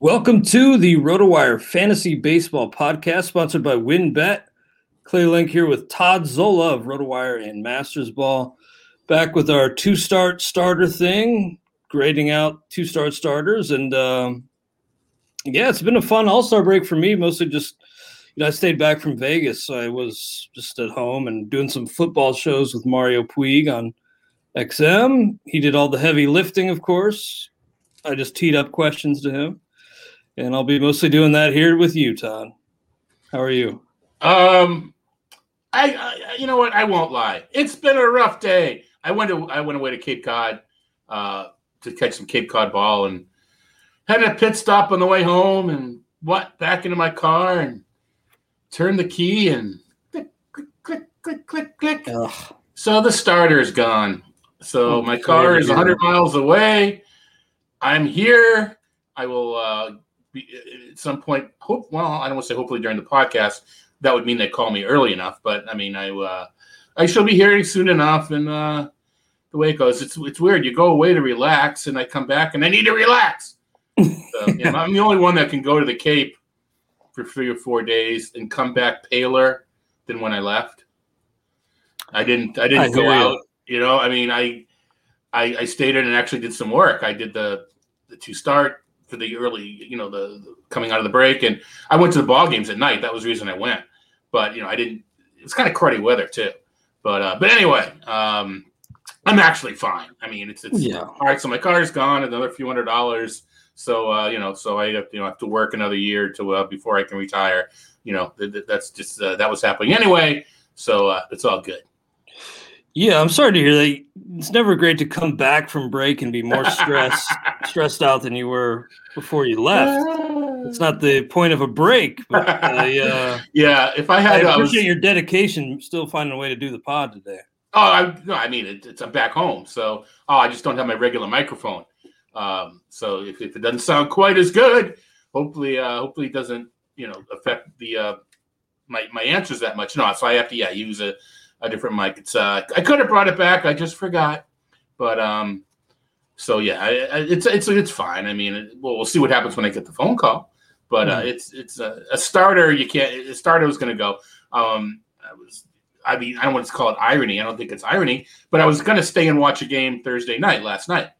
Welcome to the RotoWire Fantasy Baseball Podcast, sponsored by WynnBET. Clay Link here with Todd Zola of RotoWire and Masters Ball. Back with our two start starter thing, grading out two start starters. And um, yeah, it's been a fun all star break for me, mostly just, you know, I stayed back from Vegas. So I was just at home and doing some football shows with Mario Puig on XM. He did all the heavy lifting, of course. I just teed up questions to him and I'll be mostly doing that here with you, Todd. How are you? Um, I, I, you know what? I won't lie. It's been a rough day. I went to I went away to Cape Cod uh, to catch some Cape Cod ball and had a pit stop on the way home and what back into my car and turned the key and click click click click click click. Ugh. So the starter is gone. So oh, my car is 100 miles away. I'm here. I will uh, at some point. Hope well, I don't want to say hopefully during the podcast. That would mean they call me early enough, but I mean, I uh, I shall be hearing soon enough. And uh, the way it goes, it's it's weird. You go away to relax, and I come back, and I need to relax. So, you know, I'm the only one that can go to the Cape for three or four days and come back paler than when I left. I didn't. I didn't I go out. You. you know, I mean, I, I I stayed in and actually did some work. I did the the two start for the early, you know, the, the, coming out of the break. And I went to the ball games at night. That was the reason I went. But you know, I didn't. It's kind of cruddy weather too. But uh, but anyway, um, I'm actually fine. I mean, it's it's yeah. all right. So my car is gone, another few hundred dollars. So uh, you know, so I have you know have to work another year to uh, before I can retire. You know, th- th- that's just uh, that was happening anyway. So uh, it's all good. Yeah, I'm sorry to hear that. It's never great to come back from break and be more stressed stressed out than you were before you left. It's not the point of a break. But I, uh, yeah, if I had, I appreciate was, your dedication. Still finding a way to do the pod today. Oh, I, no, I mean it, it's I'm back home, so oh, I just don't have my regular microphone. Um, so if, if, it doesn't sound quite as good, hopefully, uh, hopefully it doesn't you know affect the uh, my my answers that much. No, so I have to yeah use a a different mic. It's uh, I could have brought it back. I just forgot. But um, so yeah, I, I, it's it's it's fine. I mean, it, well, we'll see what happens when I get the phone call. But uh, mm-hmm. it's it's a, a, starter. You can't. A starter was going to go. Um, I was. I mean, I don't want to call it irony. I don't think it's irony. But I was going to stay and watch a game Thursday night last night.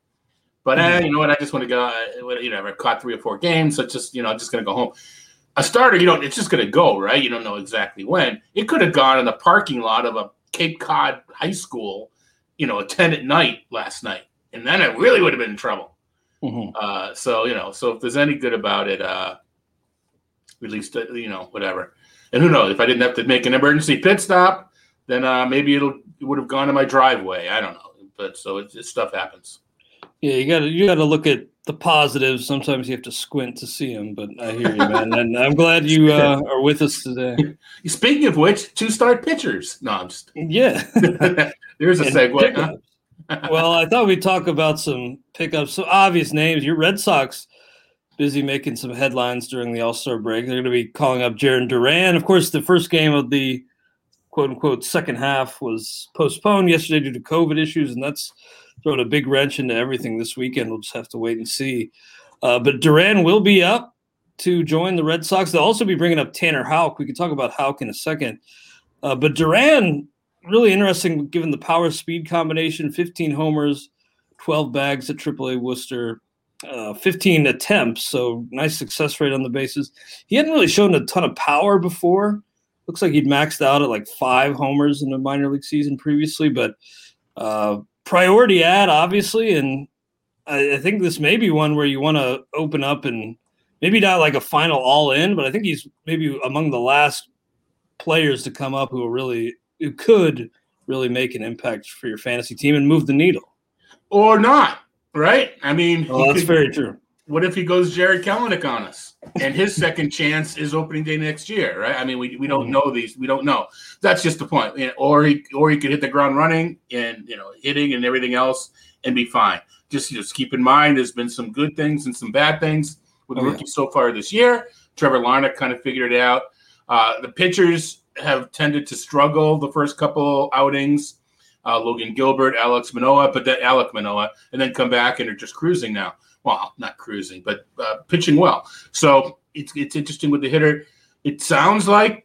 But uh, mm-hmm. uh, you know what? I just want to go. You know, I caught three or four games. So it's just you know, I'm just going to go home a starter, you don't. It's just going to go right. You don't know exactly when. It could have gone in the parking lot of a Cape Cod high school, you know, at ten at night last night, and then it really would have been in trouble. Mm-hmm. Uh, so you know, so if there's any good about it, uh, at least uh, you know whatever. And who knows if I didn't have to make an emergency pit stop, then uh, maybe it'll it would have gone to my driveway. I don't know, but so it, it stuff happens. Yeah, you got to you got to look at the positives. Sometimes you have to squint to see them, but I hear you, man. and I'm glad you uh, are with us today. Speaking of which, two star pitchers. No, I'm just yeah. There's a segue. Huh? well, I thought we'd talk about some pickups. some obvious names. Your Red Sox busy making some headlines during the All Star break. They're going to be calling up Jarren Duran. Of course, the first game of the quote unquote second half was postponed yesterday due to COVID issues, and that's thrown a big wrench into everything this weekend. We'll just have to wait and see. Uh, but Duran will be up to join the Red Sox. They'll also be bringing up Tanner Houck. We can talk about Houck in a second. Uh, but Duran, really interesting given the power speed combination 15 homers, 12 bags at AAA Worcester, uh, 15 attempts. So nice success rate on the bases. He hadn't really shown a ton of power before. Looks like he'd maxed out at like five homers in a minor league season previously, but uh, priority ad, obviously. And I, I think this may be one where you want to open up and maybe not like a final all in, but I think he's maybe among the last players to come up who are really who could really make an impact for your fantasy team and move the needle. Or not, right? I mean, well, that's could, very true. What if he goes Jarred Kelenic on us, and his second chance is opening day next year, right? I mean, we, we don't mm-hmm. know these. We don't know. That's just the point. Or he or he could hit the ground running and you know hitting and everything else and be fine. Just just keep in mind, there's been some good things and some bad things with the oh, rookie so far this year. Trevor Larnach kind of figured it out. Uh, the pitchers have tended to struggle the first couple outings. Uh, Logan Gilbert, Alek Manoah, but then Alek Manoah, and then come back and are just cruising now. Well, not cruising, but uh, pitching well. So it's it's interesting with the hitter. It sounds like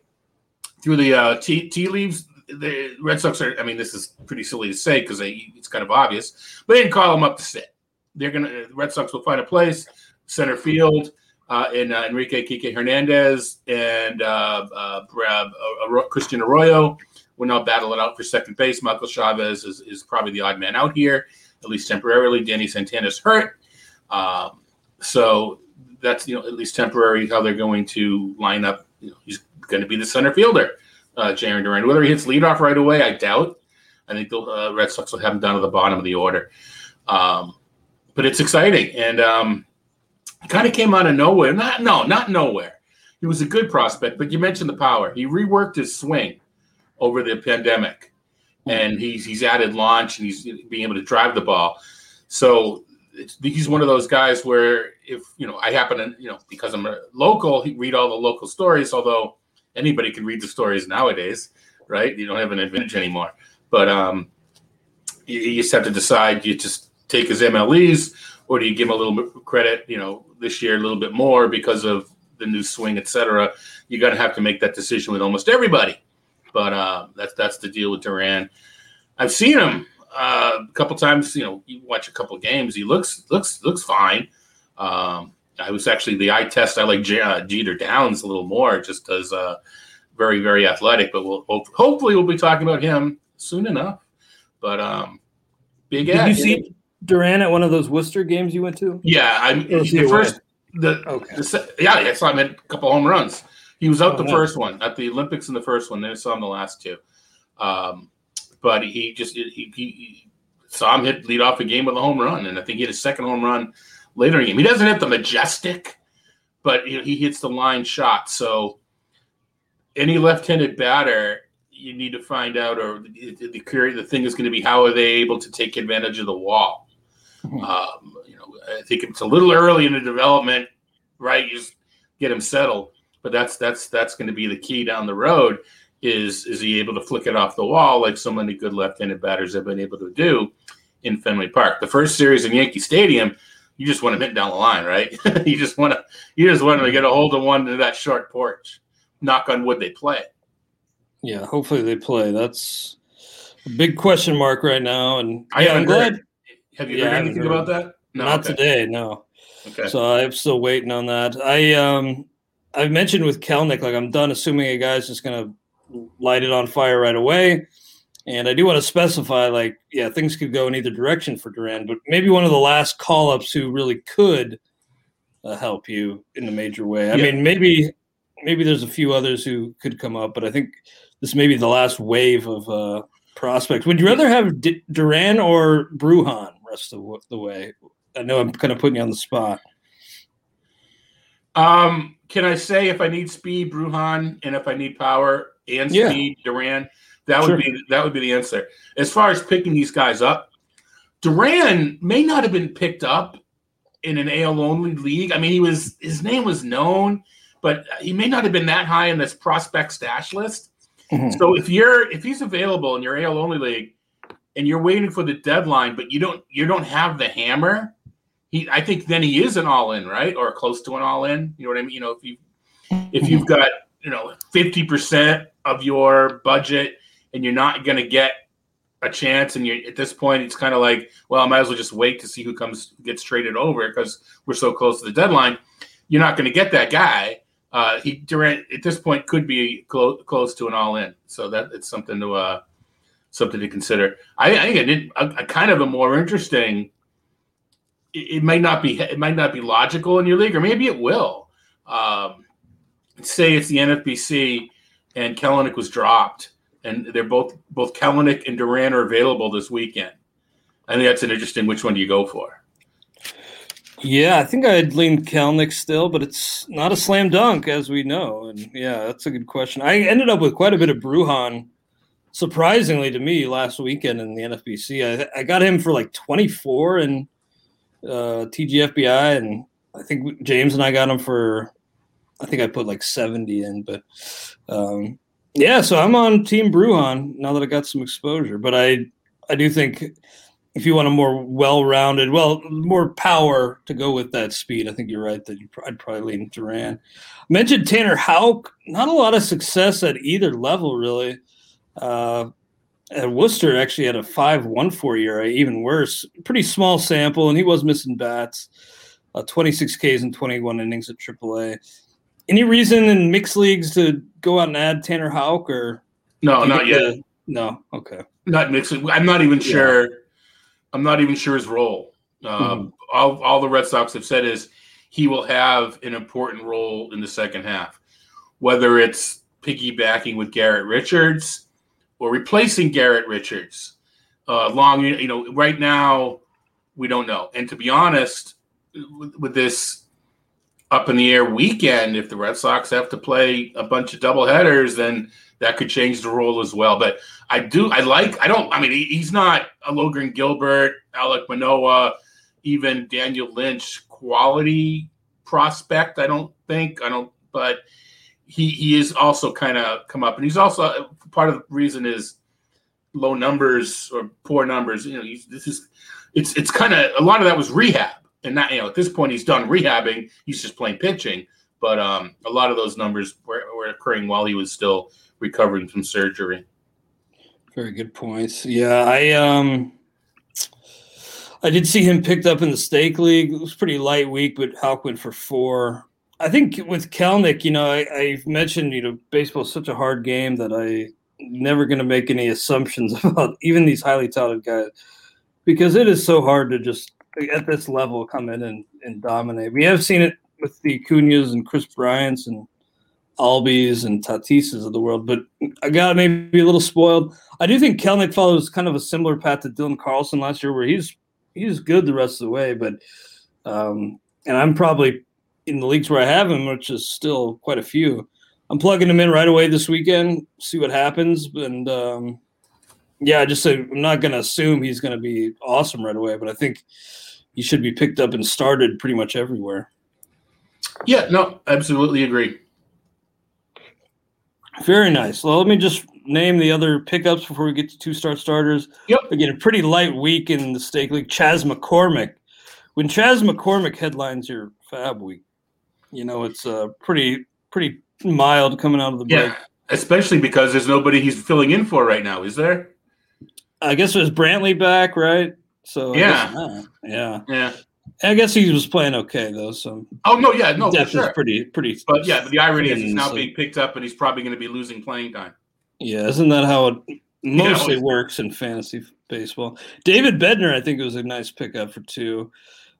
through the uh, tea, tea leaves, the Red Sox are. I mean, this is pretty silly to say because it's kind of obvious, but they didn't call him up to sit. They're gonna. The Red Sox will find a place center field uh, in uh, Enrique Kike Hernandez and uh, uh, uh Christian Arroyo will now battle it out for second base. Michael Chavis is, is probably the odd man out here, at least temporarily. Danny Santana's hurt. Um, so that's, you know, at least temporary how they're going to line up. You know, he's going to be the center fielder, uh, Jarren Duran. Whether he hits leadoff right away, I doubt. I think the uh, Red Sox will have him down to the bottom of the order. Um, but it's exciting. And, um, kind of came out of nowhere. Not no, not nowhere. He was a good prospect, but you mentioned the power. He reworked his swing over the pandemic, and he's he's added launch and he's being able to drive the ball. So he's one of those guys where if you know I happen to you know because I'm a local, he read all the local stories. Although anybody can read the stories nowadays, right? You don't have an advantage anymore. But um, you, you just have to decide. You just take his MLEs or do you give him a little credit, you know, this year a little bit more because of the new swing, etc. You're going to have to make that decision with almost everybody. But uh, that's that's the deal with Duran. I've seen him uh, a couple times. You know, you watch a couple games. He looks looks looks fine. Um, I was actually the eye test. I like J- uh, Jeter Downs a little more, just as uh, very very athletic. But we'll hopefully we'll be talking about him soon enough. But um, big. Did ad, you see? Duran at one of those Worcester games you went to? Yeah, I the first the, okay. the yeah, I saw him hit a couple home runs. He was out oh, the nice. first one at the Olympics in the first one. Then I saw him the last two. Um, but he just he, he, he, saw him hit lead off a game with a home run, and I think he hit a second home run later in the game. He doesn't hit the majestic, but he, he hits the line shot. So any left-handed batter you need to find out, or the, the, the thing is going to be how are they able to take advantage of the wall? Mm-hmm. Um, you know, I think it's a little early in the development, right? You just get him settled, but that's that's that's going to be the key down the road. Is is he able to flick it off the wall like so many good left-handed batters have been able to do in Fenway Park? The first series in Yankee Stadium, you just want to hit down the line, right? you just want to you just want to get a hold of one to that short porch. Knock on wood, they play. Yeah, hopefully they play. That's a big question mark right now, and I yeah, I'm glad. Have you yeah, heard anything heard. about that? No, not okay. today. No. Okay. So I'm still waiting on that. I um I've mentioned with Kelenic, like I'm done assuming a guy's just gonna light it on fire right away. And I do want to specify, like, yeah, things could go in either direction for Duran, but maybe one of the last call ups who really could uh, help you in a major way. I yeah. mean, maybe maybe there's a few others who could come up, but I think this may be the last wave of uh, prospects. Would you rather have D- Duran or Bruján rest of the way? I know I'm kind of putting you on the spot. Um, can I say if I need speed, Bruján, and if I need power and speed, yeah. Duran? That sure. would be that would be the answer. As far as picking these guys up, Duran may not have been picked up in an AL only league. I mean, he was his name was known, but he may not have been that high in this prospect stash list. Mm-hmm. So if you're if he's available in your AL only league, and you're waiting for the deadline, but you don't you don't have the hammer, he I think then he is an all in, right, or close to an all in. You know what I mean? You know, if you if you've got you know fifty percent of your budget and you're not going to get a chance, and you're at this point it's kind of like, well, I might as well just wait to see who comes gets traded over because we're so close to the deadline. You're not going to get that guy. Uh, he Duran at this point could be close close to an all in, so that it's something to uh, something to consider. I, I think it did a, a, kind of a more interesting. It, it, might not be it might not be logical in your league, or maybe it will. Um, say it's the NFBC and Kelenic was dropped, and they're both both Kelenic and Duran are available this weekend. I think that's an interesting. Which one do you go for? Yeah, I think I'd lean Kelenic still, but it's not a slam dunk, as we know. And yeah, that's a good question. I ended up with quite a bit of Bruján, surprisingly to me last weekend in the NFBC. I, I got him for like 24 in uh, TGFBI, and I think James and I got him for, I think I put like 70 in, but um, yeah, so I'm on Team Bruján now that I got some exposure. But I, I do think if you want a more well-rounded, well, more power to go with that speed, I think you're right that I'd probably lean Duran. mentioned Tanner Houck, not a lot of success at either level really. Uh, at Worcester actually had a five one four ERA, even worse. Pretty small sample, and he was missing bats. Uh, 26 Ks and 21 innings at AAA. Any reason in mixed leagues to go out and add Tanner Houck or no, not yet. The, no, okay, not mixed. I'm not even sure. Yeah. I'm not even sure his role. Uh, mm-hmm. all, all the Red Sox have said is he will have an important role in the second half, whether it's piggybacking with Garrett Richards or replacing Garrett Richards. Uh, long, you know, right now we don't know. And to be honest, with, with, this up in the air weekend, if the Red Sox have to play a bunch of double headers, then that could change the rule as well. But I do, I like, I don't, I mean, he's not a Logan Gilbert, Alek Manoah, even Daniel Lynch quality prospect. I don't think, I don't, but he he is also kind of come up, and he's also part of the reason is low numbers or poor numbers. You know, this is it's it's kind of a lot of that was rehab, and not you know at this point he's done rehabbing. He's just playing pitching, but um, a lot of those numbers were, were occurring while he was still recovering from surgery. Very good points. Yeah, I um. I did see him picked up in the stake league. It was pretty light week, but Houck went for four. I think with Kelenic, you know, I, I've mentioned, you know, baseball is such a hard game that I never going to make any assumptions about even these highly touted guys because it is so hard to just at this level come in and, and dominate. We have seen it with the Acuñas and Kris Bryants and Albies and Tatis's of the world, but I got maybe a little spoiled. I do think Kelenic follows kind of a similar path to Dylan Carlson last year, where he's he's good the rest of the way, but um, and I'm probably in the leagues where I have him, which is still quite a few, I'm plugging him in right away this weekend, see what happens. And um, yeah, just say I'm not going to assume he's going to be awesome right away, but I think he should be picked up and started pretty much everywhere. Yeah, no, absolutely agree. Very nice. Well, let me just name the other pickups before we get to two start starters. Yep. Again, a pretty light week in the stake league. Chas McCormick. When Chas McCormick headlines your FAAB Week, you know, it's uh, pretty pretty mild coming out of the break. Yeah, especially because there's nobody he's filling in for right now, is there? I guess it was Brantley back, right? So yeah, yeah, yeah. I guess he was playing okay though. So oh no, yeah, no, depth sure. is pretty pretty. But yeah, but the irony is he's now so. being picked up, and he's probably going to be losing playing time. Yeah, isn't that how it mostly works in fantasy baseball? David Bednar, I think, it was a nice pickup for two.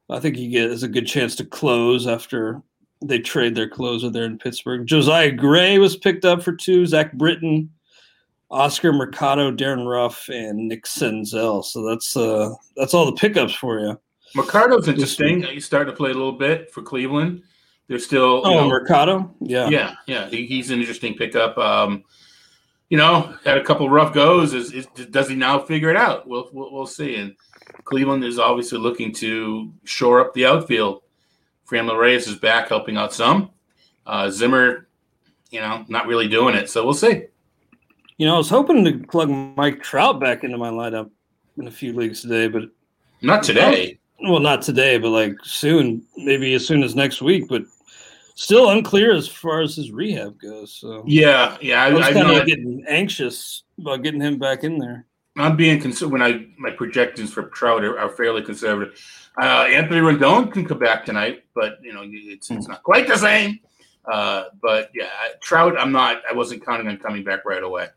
I think he gets a good chance to close after they trade their closer there in Pittsburgh. Josiah Gray was picked up for two. Zach Britton, Oscar Mercado, Darin Ruf, and Nick Senzel. So that's uh that's all the pickups for you. Mercado's interesting. He's starting to play a little bit for Cleveland. They're still oh know, Mercado, yeah, yeah, yeah. He, he's an interesting pickup. Um, you know, had a couple rough goes. Is, is, does he now figure it out? We'll, we'll we'll see. And Cleveland is obviously looking to shore up the outfield. Franmil Reyes is back helping out some. Uh, Zimmer, you know, not really doing it. So we'll see. You know, I was hoping to plug Mike Trout back into my lineup in a few leagues today, but not today. Well, not today, but like soon, maybe as soon as next week. But still unclear as far as his rehab goes. So yeah, yeah, I, I was kind of getting anxious about getting him back in there. I'm being concerned when I my projections for Trout are, are fairly conservative. Uh, Anthony Rendon can come back tonight, but you know it's it's not quite the same. Uh, but yeah, Trout, I'm not. I wasn't counting on coming back right away.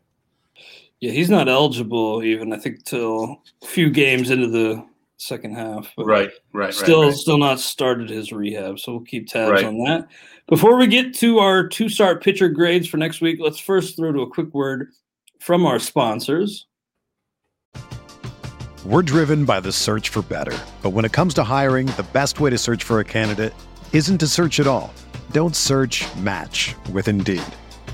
Yeah, he's not eligible even. I think till a few games into the second half. right, right, Still, right, right. still not started his rehab, so we'll keep tabs right. on that. Before we get to our two-start pitcher grades for next week, let's first throw to a quick word from our sponsors. We're driven by the search for better, but when it comes to hiring, the best way to search for a candidate isn't to search at all. Don't search. Match with Indeed.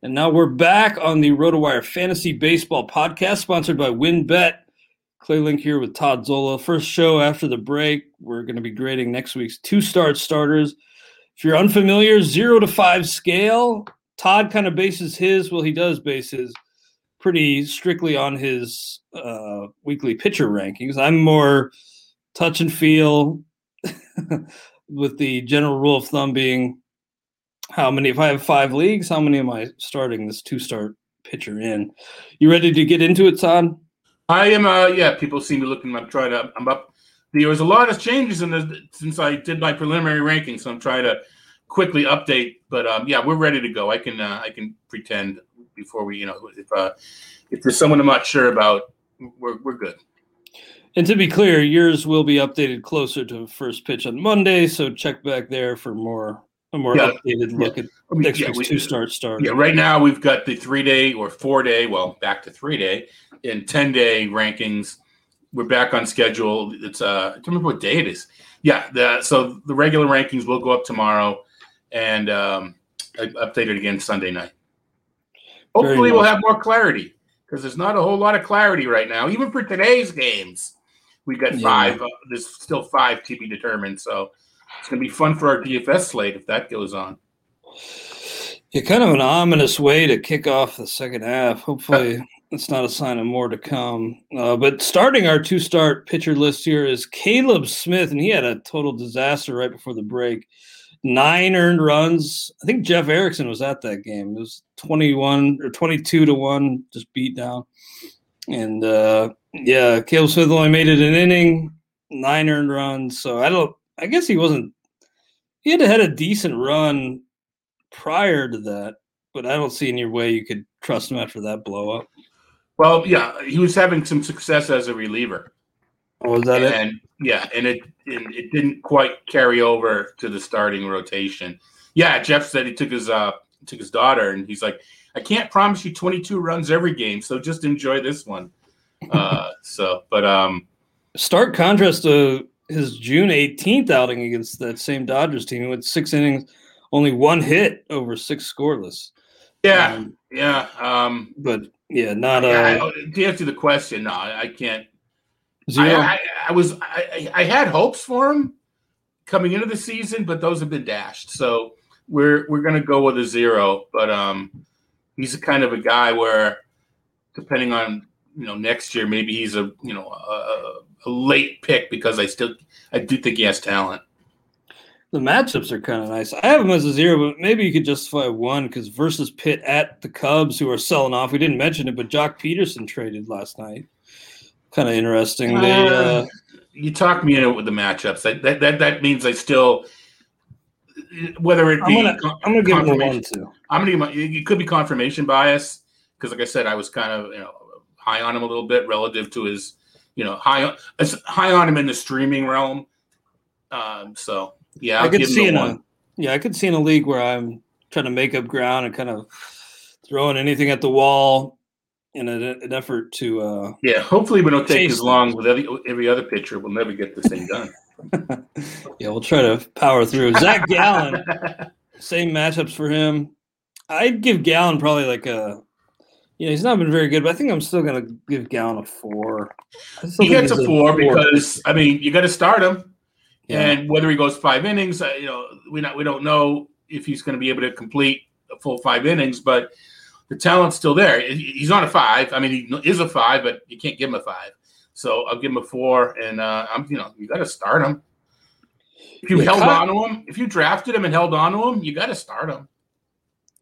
And now we're back on the RotoWire Fantasy Baseball podcast, sponsored by WynnBET. Clay Link here with Todd Zola. First show after the break. We're going to be grading next week's two start starters. If you're unfamiliar, zero to five scale. Todd kind of bases his, well, he does base his pretty strictly on his uh, weekly pitcher rankings. I'm more touch and feel, with the general rule of thumb being how many if i have five leagues how many am i starting this two start pitcher in? You ready to get into it Son? i am uh yeah people see me looking i'm trying to i'm up. There was a lot of changes in the since i did my preliminary ranking so i'm trying to quickly update but um yeah we're ready to go. I can uh, i can pretend before we you know if uh if there's someone i'm not sure about we're, we're good. And to be clear yours will be updated closer to first pitch on monday so check back there for more a more yeah, updated look yeah. at I mean, next yeah, week's we, two start start. Yeah, right now we've got the three day or four day, well, back to three day and 10 day rankings. We're back on schedule. It's uh I don't remember what day it is. Yeah, the, so the regular rankings will go up tomorrow and um updated again Sunday night. Hopefully we'll have more clarity because there's not a whole lot of clarity right now, even for today's games. We got five. Uh, there's still five to be determined. So it's going to be fun for our DFS slate if that goes on. Yeah, kind of an ominous way to kick off the second half. Hopefully, it's not a sign of more to come. Uh, but starting our two start pitcher list here is Caleb Smith, and he had a total disaster right before the break. Nine earned runs. I think Jeff Erickson was at that game. It was 21 or 22 to 1, just beat down. And uh, yeah, Caleb Smith only made it an inning, nine earned runs. So I don't I guess he wasn't he had had a decent run prior to that, but I don't see any way you could trust him after that blow up. Well, yeah, he was having some success as a reliever. Oh, was that and, it? Yeah, and it and it didn't quite carry over to the starting rotation. Yeah, Jeff said he took his uh took his daughter, and he's like, I can't promise you 22 runs every game, so just enjoy this one. Uh, so, but um, stark contrast to his June 18th outing against that same Dodgers team. He went six innings, only one hit over six scoreless. Yeah, um, yeah. Um, but yeah, not uh, yeah, I, to answer the question, no, I, I can't. I, I, I, was I, I had hopes for him coming into the season, but those have been dashed. So we're we're gonna go with a zero. But um, he's a kind of a guy where, depending on you know next year, maybe he's a you know a, a late pick because I still I do think he has talent. The matchups are kind of nice. I have him as a zero, but maybe you could justify one because versus Pitt at the Cubs, who are selling off. We didn't mention it, but Joc Pederson traded last night. Kind of interesting. Uh, they uh, you talk me into it with the matchups. That, that that that means I still whether it be I'm gonna, I'm gonna give him one too. I'm gonna it could be confirmation bias because, like I said, I was kind of you know high on him a little bit relative to his you know high high on him in the streaming realm. Um, so yeah, I'll i could see in one. a yeah, I could see in a league where I'm trying to make up ground and kind of throwing anything at the wall in a, an effort to. uh Yeah, hopefully we don't take as long with every, every other pitcher. We'll never get this thing done. yeah, we'll try to power through. Zach Gallen, same matchups for him. I'd give Gallen probably like a. You know, he's not been very good, but I think I'm still going to give Gallen a four. He gets a four, a four because I mean you got to start him. Yeah. And whether he goes five innings, uh, you know, we not we don't know if he's going to be able to complete a full five innings, but the talent's still there. He's on a five. I mean, he is a five, but you can't give him a five. So I'll give him a four, and uh, I'm you know you got to start him. If you yeah, held Kyle, on to him, if you drafted him and held on to him, you got to start him.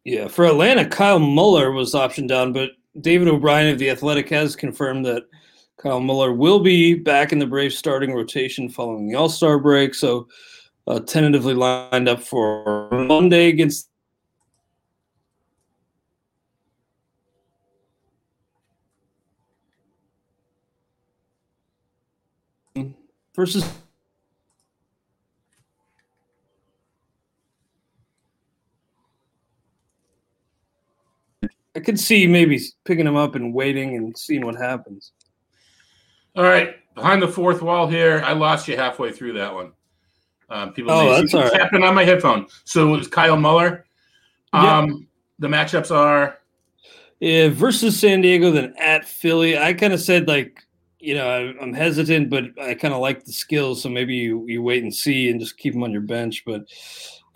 Yeah, for Atlanta, Kyle Muller was optioned down, but David O'Brien of the Athletic has confirmed that Kyle Muller will be back in the Braves starting rotation following the All Star break. So, uh, tentatively lined up for Monday against. Versus I could see maybe picking him up and waiting and seeing what happens. All right, behind the fourth wall here. I lost you halfway through that one. Um, people, oh, that's all right. tapping on my headphone. So it was Kyle Muller. Um, yep. The matchups are yeah, versus San Diego, then at Philly. I kind of said like, you know, I, am hesitant, but I kind of like the skills, so maybe you, you wait and see and just keep them on your bench. But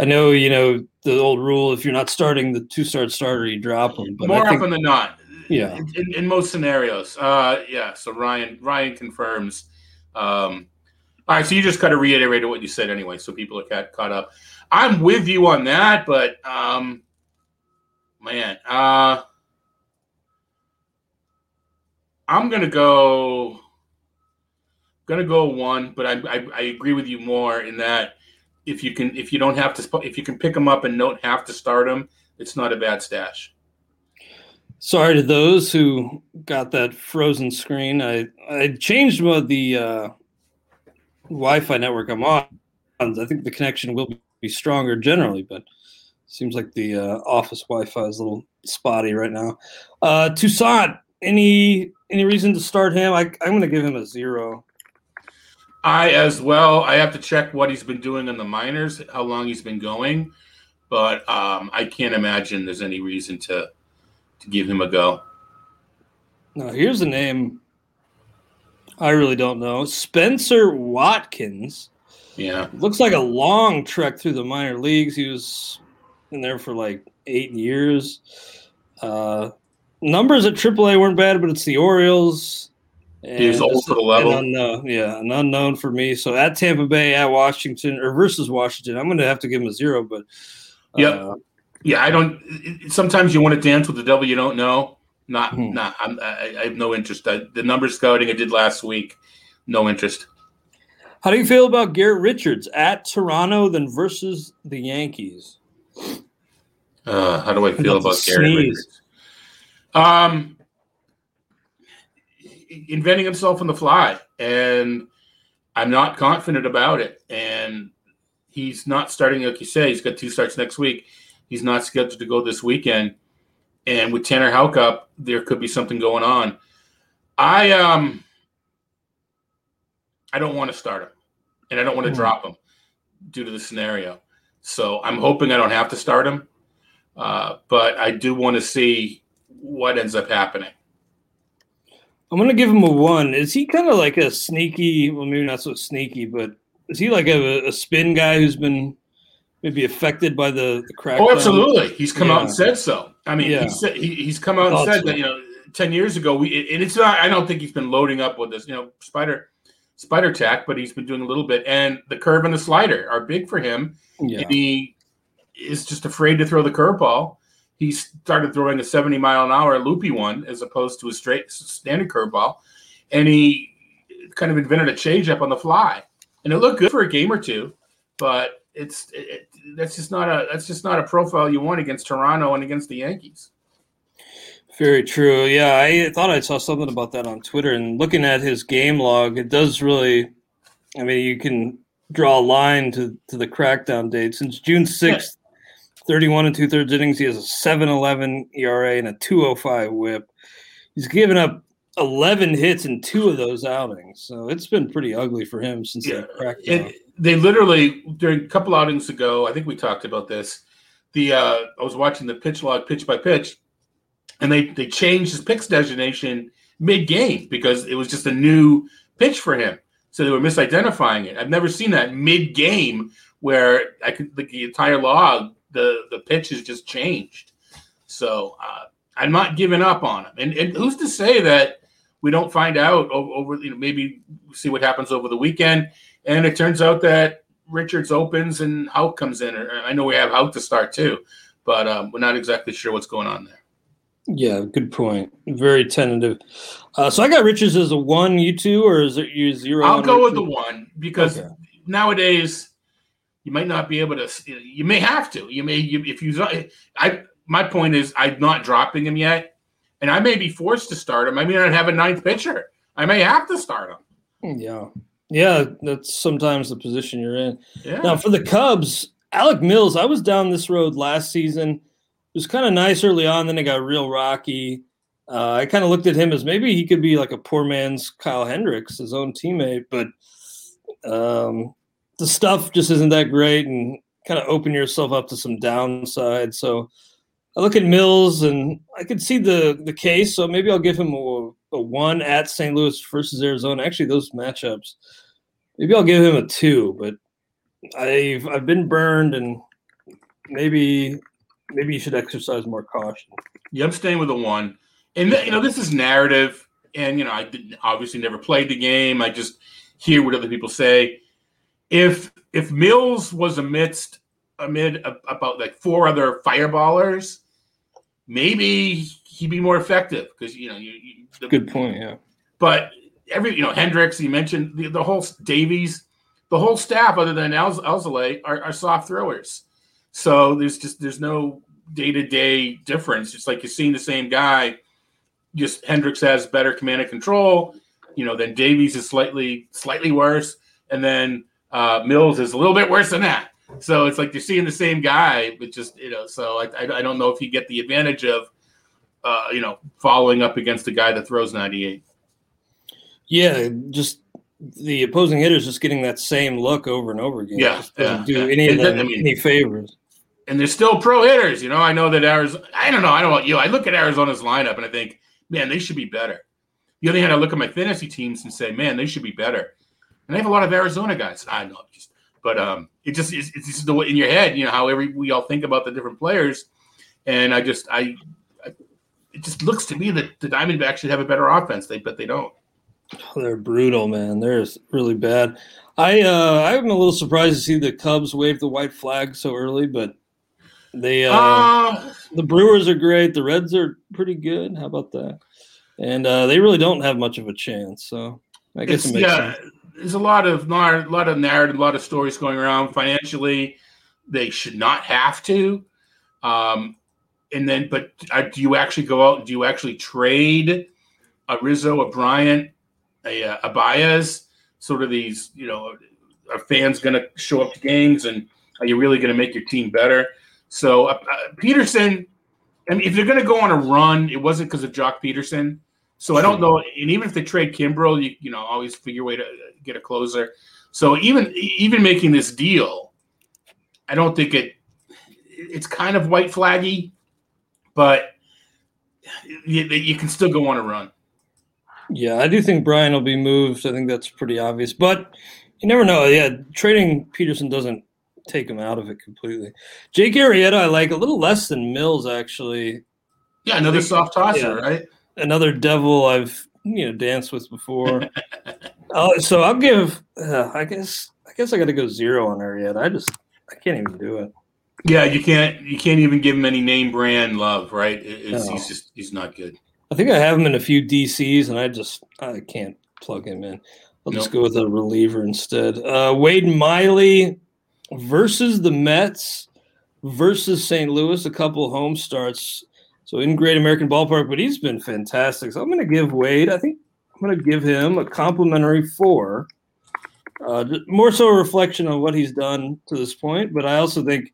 I know, you know, the old rule: if you're not starting the two-start starter, you drop them. But more think, often than not, yeah. In, in, most scenarios. Uh, yeah. So Ryan Ryan confirms. Um, all right. So you just kind of reiterated what you said anyway, so people are caught, caught up. I'm with you on that, but um, man, uh, I'm gonna go. Gonna go one, but I, I I agree with you more in that if you can if you don't have to if you can pick them up and don't have to start them, it's not a bad stash. Sorry to those who got that frozen screen. I I changed the uh, Wi-Fi network I'm on. I think the connection will be stronger generally, but seems like the uh, office Wi-Fi is a little spotty right now. Uh, Toussaint, any any reason to start him? I, I'm going to give him a zero. I as well. I have to check what he's been doing in the minors, how long he's been going, but um, I can't imagine there's any reason to to give him a go. Now, here's a name I really don't know Spencer Watkins. Yeah. Looks like a long trek through the minor leagues. He was in there for like eight years. Uh, numbers at AAA weren't bad, but it's the Orioles. He's old for the level. Unknown, yeah, an unknown for me. So at Tampa Bay, at Washington, or versus Washington, I'm going to have to give him a zero. But uh, yeah, yeah, I don't. Sometimes you want to dance with the devil you don't know. Not, hmm. not. I'm, I, I, have no interest. I, the number scouting I did last week, no interest. How do you feel about Garrett Richards at Toronto, then versus the Yankees? Uh, how do I feel about Garrett Richards? Um, inventing himself on the fly, and I'm not confident about it. And he's not starting, like you say, he's got two starts next week. He's not scheduled to go this weekend. And with Tanner Houck up, there could be something going on. I um I don't want to start him, and I don't want to mm. drop him due to the scenario. So I'm hoping I don't have to start him, uh, but I do want to see what ends up happening. I'm gonna give him a one. Is he kind of like a sneaky? Well, maybe not so sneaky, but is he like a, a spin guy who's been maybe affected by the, the crack? Oh, absolutely. He's come yeah. out and said so. I mean, yeah. said, he, he's come out and said that you know, ten years ago, we and it's not. I don't think he's been loading up with this, you know, spider spider tack, but he's been doing a little bit. And the curve and the slider are big for him. Yeah. He is just afraid to throw the curveball he started throwing a 70 mile an hour loopy one as opposed to a straight standard curveball. And he kind of invented a changeup on the fly. And it looked good for a game or two, but it's it, that's just not a that's just not a profile you want against Toronto and against the Yankees. Very true. Yeah, I thought I saw something about that on Twitter. And looking at his game log, it does really. I mean, you can draw a line to to the crackdown date since June sixth. 31 and two thirds innings. He has a 7.11 ERA and a 2.05 WHIP. He's given up 11 hits in two of those outings, so it's been pretty ugly for him since yeah. they cracked. It, they literally during a couple outings ago, I think we talked about this. The uh, I was watching the pitch log pitch by pitch, and they they changed his pitch designation mid game because it was just a new pitch for him. So they were misidentifying it. I've never seen that mid game where I could the entire log the the pitch has just changed. So uh, I'm not giving up on him. And, and who's to say that we don't find out over, over you know maybe see what happens over the weekend, and it turns out that Richards opens and Houck comes in. Or I know we have Houck to start too, but um, we're not exactly sure what's going on there. Yeah, good point. Very tentative. Uh, so I got Richards as a one. You two, or is it you zero? I'll go with the one because okay. nowadays you might not be able to. You may have to. You may you, if you. I my point is I'm not dropping him yet, and I may be forced to start him. I may not have a ninth pitcher. I may have to start him. Yeah, yeah. That's sometimes the position you're in. Yeah. Now for the Cubs, Alec Mills. I was down this road last season. It was kind of nice early on. Then it got real rocky. Uh, I kind of looked at him as maybe he could be like a poor man's Kyle Hendricks, his own teammate, but um, the stuff just isn't that great and kind of open yourself up to some downside. So I look at Mills and I can see the the case. So maybe I'll give him a, a one at St. Louis versus Arizona. Actually, those matchups, maybe I'll give him a two. But I've I've been burned and maybe maybe you should exercise more caution. Yeah, I'm staying with a one. And you know, this is narrative, and you know, I obviously never played the game. I just hear what other people say if if Mills was amidst amid a, about like four other fireballers, maybe he'd be more effective because you know you, you the, good point, yeah. But every you know Hendricks, you mentioned the, the whole Davies, the whole staff other than El- are, are soft throwers. So there's just there's no day to day difference. It's like you're seeing the same guy. Just Hendricks has better command and control. You know, then Davies is slightly slightly worse, and then uh, Mills is a little bit worse than that. So it's like you're seeing the same guy, but just you know. So I, I, I don't know if you get the advantage of, uh, you know, following up against a guy that throws 98. Yeah, just the opposing hitters just getting that same look over and over again. Yeah, yeah do yeah. any of them I mean, any favors. And they're still pro hitters. You know, I know that Arizona. I don't know. I don't know about you. I look at Arizona's lineup and I think, man, they should be better. The other hand, I look at my fantasy teams and say, man, they should be better and they have a lot of Arizona guys. I know, just but um, it just it's, it's just the way in your head, you know, how every we all think about the different players, and I just I, I it just looks to me that the Diamondbacks should have a better offense. They but they don't. Oh, they're brutal, man. They're really bad. I uh, I'm a little surprised to see the Cubs wave the white flag so early, but they uh, uh, the Brewers are great. The Reds are pretty good. How about that? And uh, they really don't have much of a chance. So I guess it makes yeah, sense there's a lot of nar- lot of narrative, a lot of stories going around. Financially, they should not have to. Um, and then, but uh, do you actually go out? Do you actually trade a Rizzo, a Bryant, a, uh, a Baez? Sort of these, you know, are fans going to show up to games, and are you really going to make your team better? So uh, uh, Pederson, I mean, if they're going to go on a run, it wasn't because of Joc Pederson. So I don't know. And even if they trade Kimbrel, you you know always figure a way to uh, get a closer. So even even making this deal, I don't think it. It's kind of white flaggy, but you, you can still go on a run. Yeah, I do think Bryant will be moved. I think that's pretty obvious, but you never know. Yeah, trading Pederson doesn't take him out of it completely. Jake Arrieta, I like a little less than Mills actually. Yeah, another soft tosser, yeah. right? Another devil I've you know danced with before. uh, so I'll give. Uh, I guess. I guess I got to go zero on Arrieta. I just. I can't even do it. Yeah, you can't. You can't even give him any name brand love, right? No. He's just. He's not good. I think I have him in a few DCs, and I just. I can't plug him in. I'll nope. just go with a reliever instead. Uh, Wade Miley versus the Mets versus St. Louis, a couple home starts. So in Great American Ballpark, but he's been fantastic. So I'm going to give Wade, I think I'm going to give him a complimentary four. Uh, more so a reflection of what he's done to this point, but I also think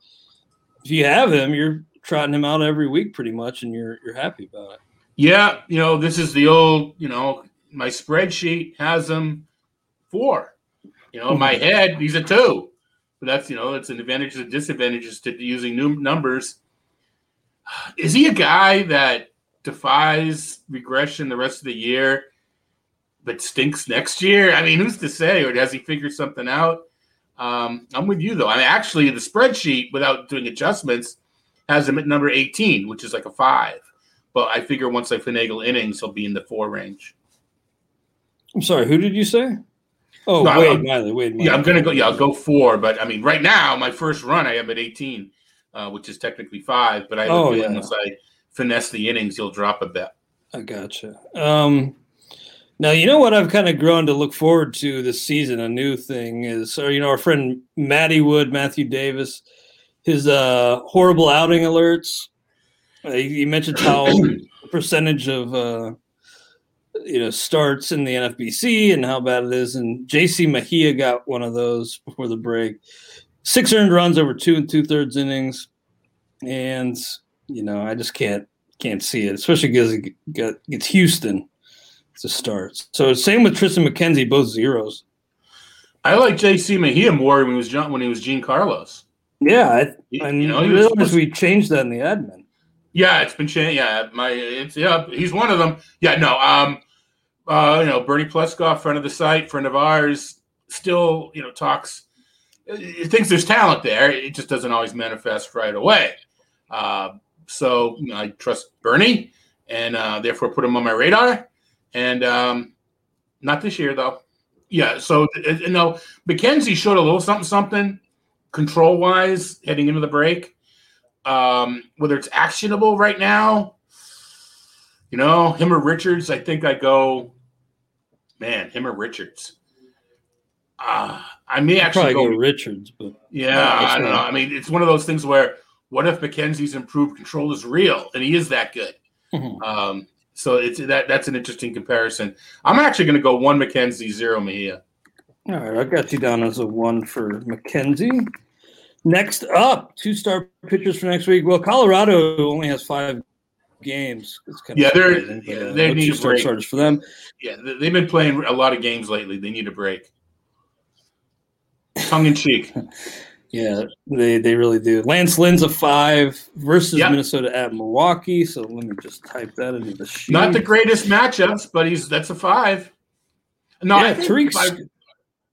if you have him, you're trotting him out every week pretty much, and you're you're happy about it. Yeah, you know this is the old, you know, my spreadsheet has him four. You know, my head he's a two. But that's you know it's an advantages and disadvantages to using new numbers. Is he a guy that defies regression the rest of the year, but stinks next year? I mean, who's to say? Or has he figured something out? Um, I'm with you though. I mean, actually, the spreadsheet without doing adjustments has him at number 18, which is like a five. But I figure once I finagle innings, he'll be in the four range. I'm sorry, who did you say? Oh, no, Wade Miley. Wade Miley. Yeah, I'm gonna go. Yeah, I'll go four. But I mean, right now, my first run, I am at 18, uh, which is technically five. But I have oh, a feeling yeah. once I finesse the innings, you'll drop a bet. I gotcha. Um, now you know what I've kind of grown to look forward to this season. A new thing is, or you know, our friend Matty Wood, Matthew Davis, his uh, horrible outing alerts. Uh, he mentioned how percentage of uh, you know starts in the NFBC and how bad it is. And JC Mejia got one of those before the break. Six earned runs over two and two thirds innings, and you know I just can't can't see it, especially because it gets Houston to start. So same with Tristan McKenzie, both zeros. I like JC Mejia more when he was John, when he was Jean Carlos. Yeah, I, I you know, realized we changed that in the admin. Yeah, it's been changed. Yeah, my it's yeah, he's one of them. Yeah, no, um, uh, you know, Bernie Pleskoff, friend of the site, friend of ours, still, you know, talks, thinks there's talent there. It just doesn't always manifest right away. Uh, so you know, I trust Bernie and uh, therefore put him on my radar. And um, not this year, though. Yeah. So, you know, McKenzie showed a little something, something control wise heading into the break. Um, whether it's actionable right now, you know, him or Richards, I think I go man, him or Richards. Uh, I may actually go, go, Richards, but yeah, I don't know. I mean, it's one of those things where what if McKenzie's improved control is real and he is that good? Mm-hmm. Um, so it's that that's an interesting comparison. I'm actually going to go one McKenzie, zero Mejia. All right, I got you down as a one for McKenzie. Next up, two star pitchers for next week. Well, Colorado only has five games. yeah, they're yeah, uh, they need start starters for them. Yeah, they've been playing a lot of games lately. They need a break. Tongue in cheek. yeah, they they really do. Lance Lynn's a five versus yep. Minnesota at Milwaukee. So let me just type that into the sheet. Not the greatest matchups, but he's that's a five. No, yeah, Tarik's.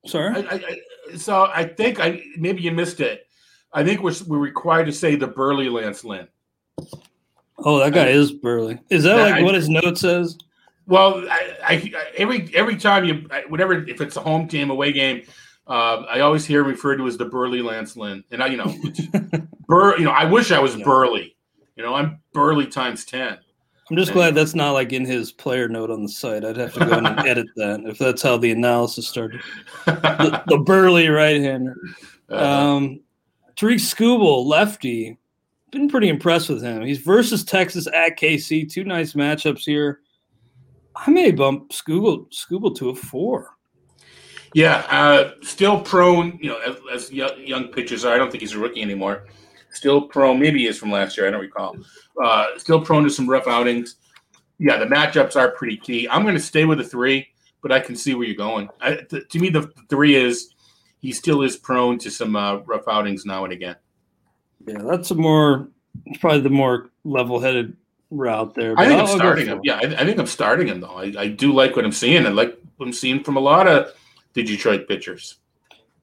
Sorry. I, I, so I think I maybe you missed it. I think we're we're required to say the Burley Lance Lynn. Oh, that guy I, is burly. Is that like I, what his note says? Well, I, every every time you whatever if it's a home game, away game, uh, I always hear referred to as the burly Lance Lynn, and I you know, bur you know I wish I was yeah. burly. You know, I'm burly times ten. I'm just glad that's not like in his player note on the site. I'd have to go in and edit that if that's how the analysis started. The, the burly right hander. Uh, Um, Tarik Skubal, lefty, been pretty impressed with him. He's versus Texas at KC. Two nice matchups here. I may bump Skubal to a four. Yeah, uh, still prone. You know, as, as young, young pitchers are. I don't think he's a rookie anymore. Still prone. Maybe he is from last year. I don't recall. Uh, still prone to some rough outings. Yeah, the matchups are pretty key. I'm going to stay with the three, but I can see where you're going. I, th- to me, the three is he still is prone to some uh, rough outings now and again. Yeah, that's a more probably the more level-headed route there. I think I'll I'm starting him. Yeah, I, I think I'm starting him though. I, I do like what I'm seeing. I like what I'm seeing from a lot of the Detroit pitchers.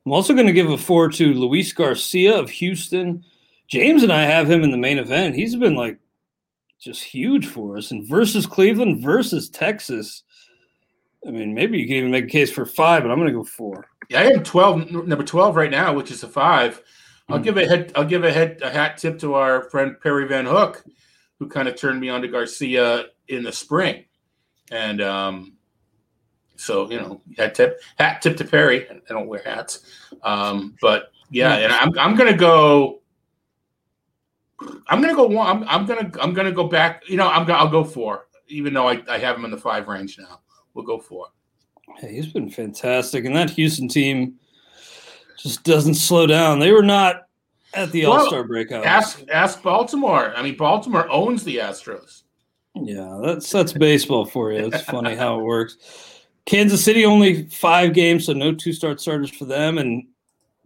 I'm also going to give a four to Luis Garcia of Houston. James and I have him in the main event. He's been like just huge for us. And versus Cleveland versus Texas. I mean, maybe you can even make a case for five, but I'm going to go four. Yeah, I am 12, number 12 right now, which is a five. I'll Hmm. give a head. I'll give a head a hat tip to our friend Perry Van Hook, who kind of turned me on to Garcia in the spring, and um, so you know, hat tip, hat tip to Perry. I don't wear hats, um, but yeah, and I'm I'm gonna go. I'm gonna go one. I'm, I'm gonna I'm gonna go back. You know, I'm gonna I'll go four, even though I, I have him in the five range now. We'll go four. Hey, he's been fantastic. And that Houston team just doesn't slow down. They were not at the All Star breakout. Ask ask Baltimore. I mean, Baltimore owns the Astros. Yeah, that's that's baseball for you. It's funny how it works. Kansas City only five games, so no two star starters for them. And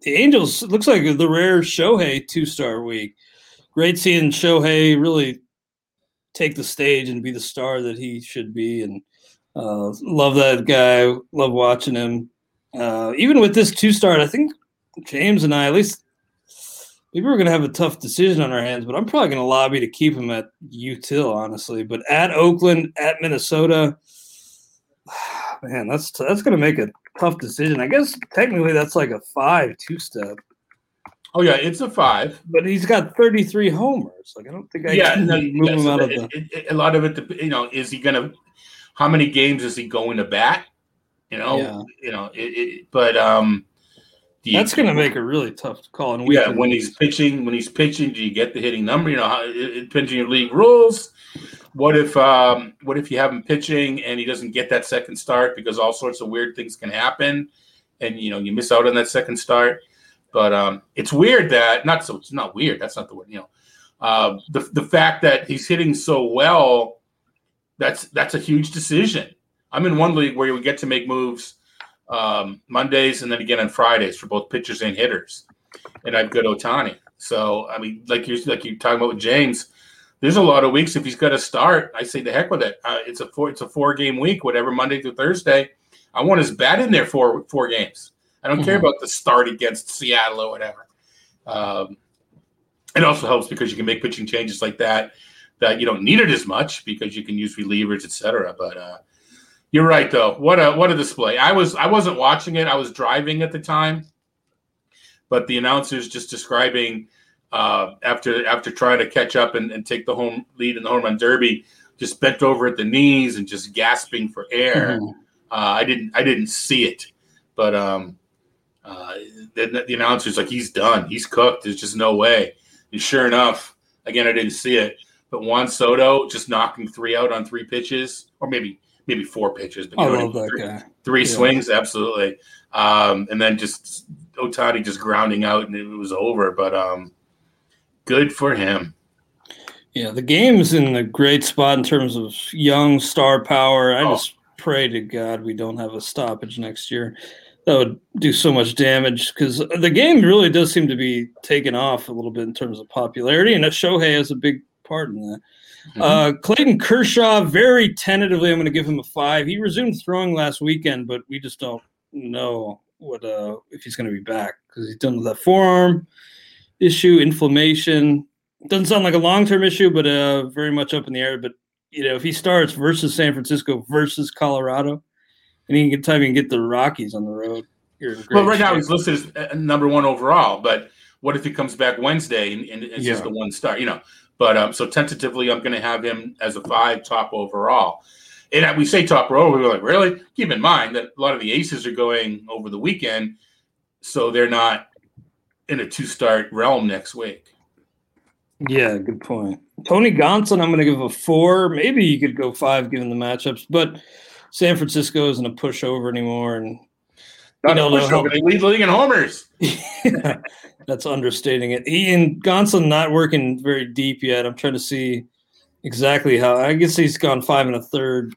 the Angels looks like the rare Shohei two star week. Great seeing Shohei really take the stage and be the star that he should be. And uh, love that guy. Love watching him. Uh, even with this two star, I think James and I at least maybe we're gonna have a tough decision on our hands, but I'm probably gonna lobby to keep him at util, honestly. But at Oakland, at Minnesota, man, that's that's gonna make a tough decision. I guess technically that's like a five two step, Oh yeah, it's a five. but he's got 33 homers. Like I don't think I yeah, can no, move yeah, him out of the. it- it- a lot of it. You know, is he gonna? How many games is he going to bat? You know, Yeah. you know, it, it, but um, you- That's gonna make a really tough call. And yeah. When he's pitching, when he's pitching, do you get the hitting number? You know, how, it, it depends on your league rules. What if um, what if you have him pitching and he doesn't get that second start because all sorts of weird things can happen, and you know you miss out on that second start. But um, it's weird that not so it's not weird. That's not the word. You know, uh, the the fact that he's hitting so well, that's that's a huge decision. I'm in one league where we get to make moves um, Mondays and then again on Fridays for both pitchers and hitters, and I've got Ohtani. So I mean, like you're like you're talking about with James, there's a lot of weeks if he's got to start. I say the heck with it. Uh, it's a four it's a four game week, whatever Monday through Thursday. I want his bat in there for four games. I don't care Mhm. about the start against Seattle or whatever. Um, it also helps because you can make pitching changes like that that you don't need it as much because you can use relievers, etc. But uh, you're right though. What a what a display! I was I wasn't watching it. I was driving at the time, but the announcers just describing uh, after after trying to catch up and, and take the home lead in the home run derby, just bent over at the knees and just gasping for air. Mhm. Uh, I didn't I didn't see it, but um, uh, the, the announcer's like he's done, he's cooked. There's just no way. And sure enough, again I didn't see it, but Juan Soto just knocking three out on three pitches, or maybe maybe four pitches. But you know love mean? that Three- Yeah. swings, absolutely, um, and then just Ohtani just grounding out, and it was over. But um, good for him. Yeah, the game's in a great spot in terms of young star power. I Oh. just pray to God we don't have a stoppage next year. That would do so much damage because the game really does seem to be taking off a little bit in terms of popularity, and Shohei has a big part in that. Mhm. Uh, Clayton Kershaw, very tentatively, I'm going to give him a five. He resumed throwing last weekend, but we just don't know what uh, if he's going to be back because he's done with that forearm issue, inflammation. Doesn't sound like a long term issue, but uh, very much up in the air. But you know, if he starts versus San Francisco versus Colorado, and he can time he can get the Rockies on the road, you're in great Well, right now he's listed as uh, number one overall, but what if he comes back Wednesday and, and it's just the one start? You know, But um, so tentatively, I'm going to have him as a five top overall. And we say top row, we're like, really? Keep in mind that a lot of the aces are going over the weekend, so they're not in a two start realm next week. Yeah, good point. Tony Gonsolin, I'm going to give a four. Maybe you could go five given the matchups, but San Francisco isn't a pushover anymore, and not you know, they lead the league in homers. yeah, that's understating it. And Gonsolin not working very deep yet. I'm trying to see exactly how. I guess he's gone five and a third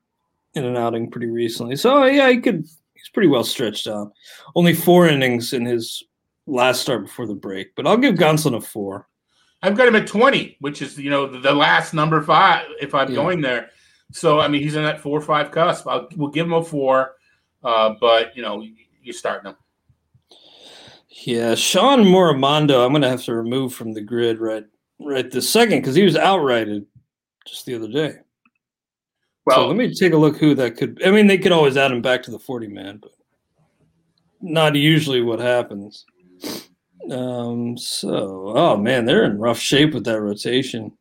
in an outing pretty recently. So yeah, he could. He's pretty well stretched out. Only four innings in his last start before the break, but I'll give Gonsolin a four. I've got him at 20, which is you know the, last number five if I'm yeah. going there. So I mean he's in that four or five cusp. I'll, we'll give him a four, uh, but you know you're starting him. Yeah, Sean Morimando, I'm going to have to remove from the grid right right this second because he was outrighted just the other day. Well, so let me take a look who that could. I mean, they could always add him back to the 40 man, but not usually what happens. Um, so, oh man, they're in rough shape with that rotation,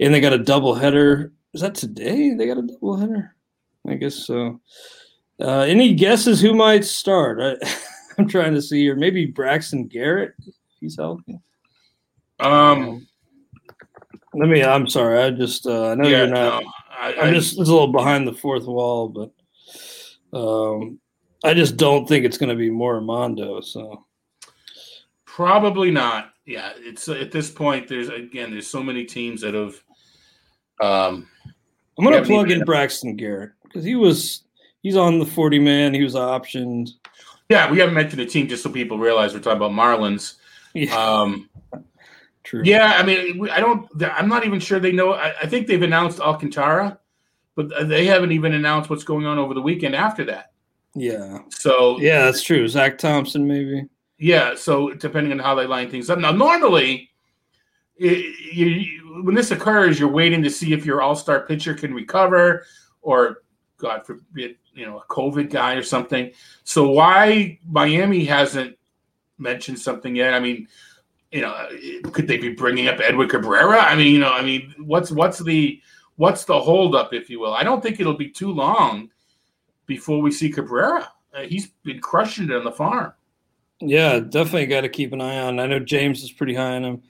and they got a double header. Is that today? They got a double header. I guess so. Uh, any guesses who might start? I, am trying to see here. Maybe Braxton Garrett. he's healthy. Um, let me. I'm sorry. I just. Uh, I know yeah, you're not. No, I, am just. It's a little behind the fourth wall, but. Um, I just don't think it's going to be Morimando. So. Probably not. Yeah, it's at this point. There's again. There's so many teams that have. Um, I'm going to plug in Braxton Garrett because he was he's on the 40 man. He was optioned. Yeah, we haven't mentioned the team just so people realize we're talking about Marlins. Yeah. Um, True. Yeah, I mean, I don't. I'm not even sure they know. I, I, think they've announced Alcantara, but they haven't even announced what's going on over the weekend after that. Yeah. So yeah, that's true. Zach Thompson, maybe. Yeah. So depending on how they line things up. Now, normally, it, you, when this occurs, you're waiting to see if your all-star pitcher can recover, or God forbid, you know, a COVID guy or something. So why Miami hasn't mentioned something yet? I mean, you know, could they be bringing up Edward Cabrera? I mean, you know, I mean, what's what's the what's the holdup, if you will? I don't think it'll be too long before we see Cabrera. Uh, he's been crushing it on the farm. Yeah, definitely got to keep an eye on. I know James is pretty high on him,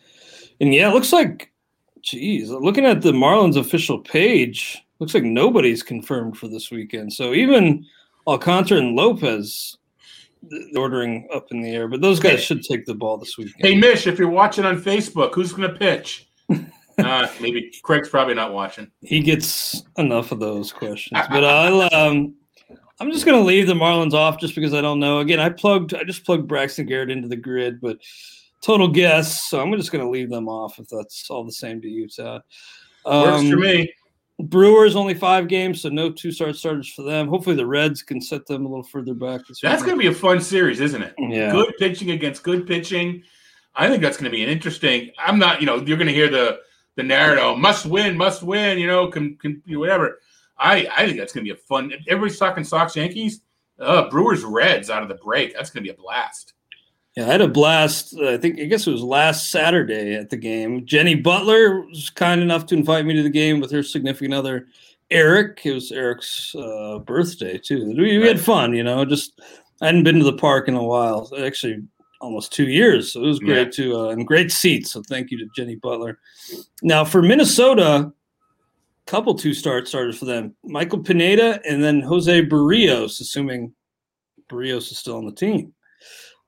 and yeah, it looks like, geez, looking at the Marlins official page, looks like nobody's confirmed for this weekend. So even Alcantara and Lopez ordering up in the air, but those guys should take the ball this weekend. Hey, Mish, if you're watching on Facebook, who's going to pitch? uh, maybe Craig's probably not watching. He gets enough of those questions, but I'll. Um, I'm just going to leave the Marlins off just because I don't know. Again, I plugged, I just plugged Braxton Garrett into the grid, but total guess. So I'm just going to leave them off if that's all the same to you, Todd. Um, Works for um, me. Brewers only five games, so no two start starters for them. Hopefully, the Reds can set them a little further back. That's going to be a fun series, isn't it? Yeah. Good pitching against good pitching. I think that's going to be an interesting. I'm not, you know, you're going to hear the the narrative, must win, must win, you know, can, can whatever. I I think that's going to be a fun. Everybody's talking Sox, Yankees, uh, Brewers, Reds out of the break. That's going to be a blast. Yeah, I had a blast. I think I guess it was last Saturday at the game. Jenny Butler was kind enough to invite me to the game with her significant other, Eric. It was Eric's uh, birthday too. We, we, had fun, you know. Just I hadn't been to the park in a while, actually almost two years. So it was great yeah. to uh, and great seats. So thank you to Jenny Butler. Now for Minnesota, couple two start starters for them: Michael Pineda and then Jose Berrios, assuming Berrios is still on the team.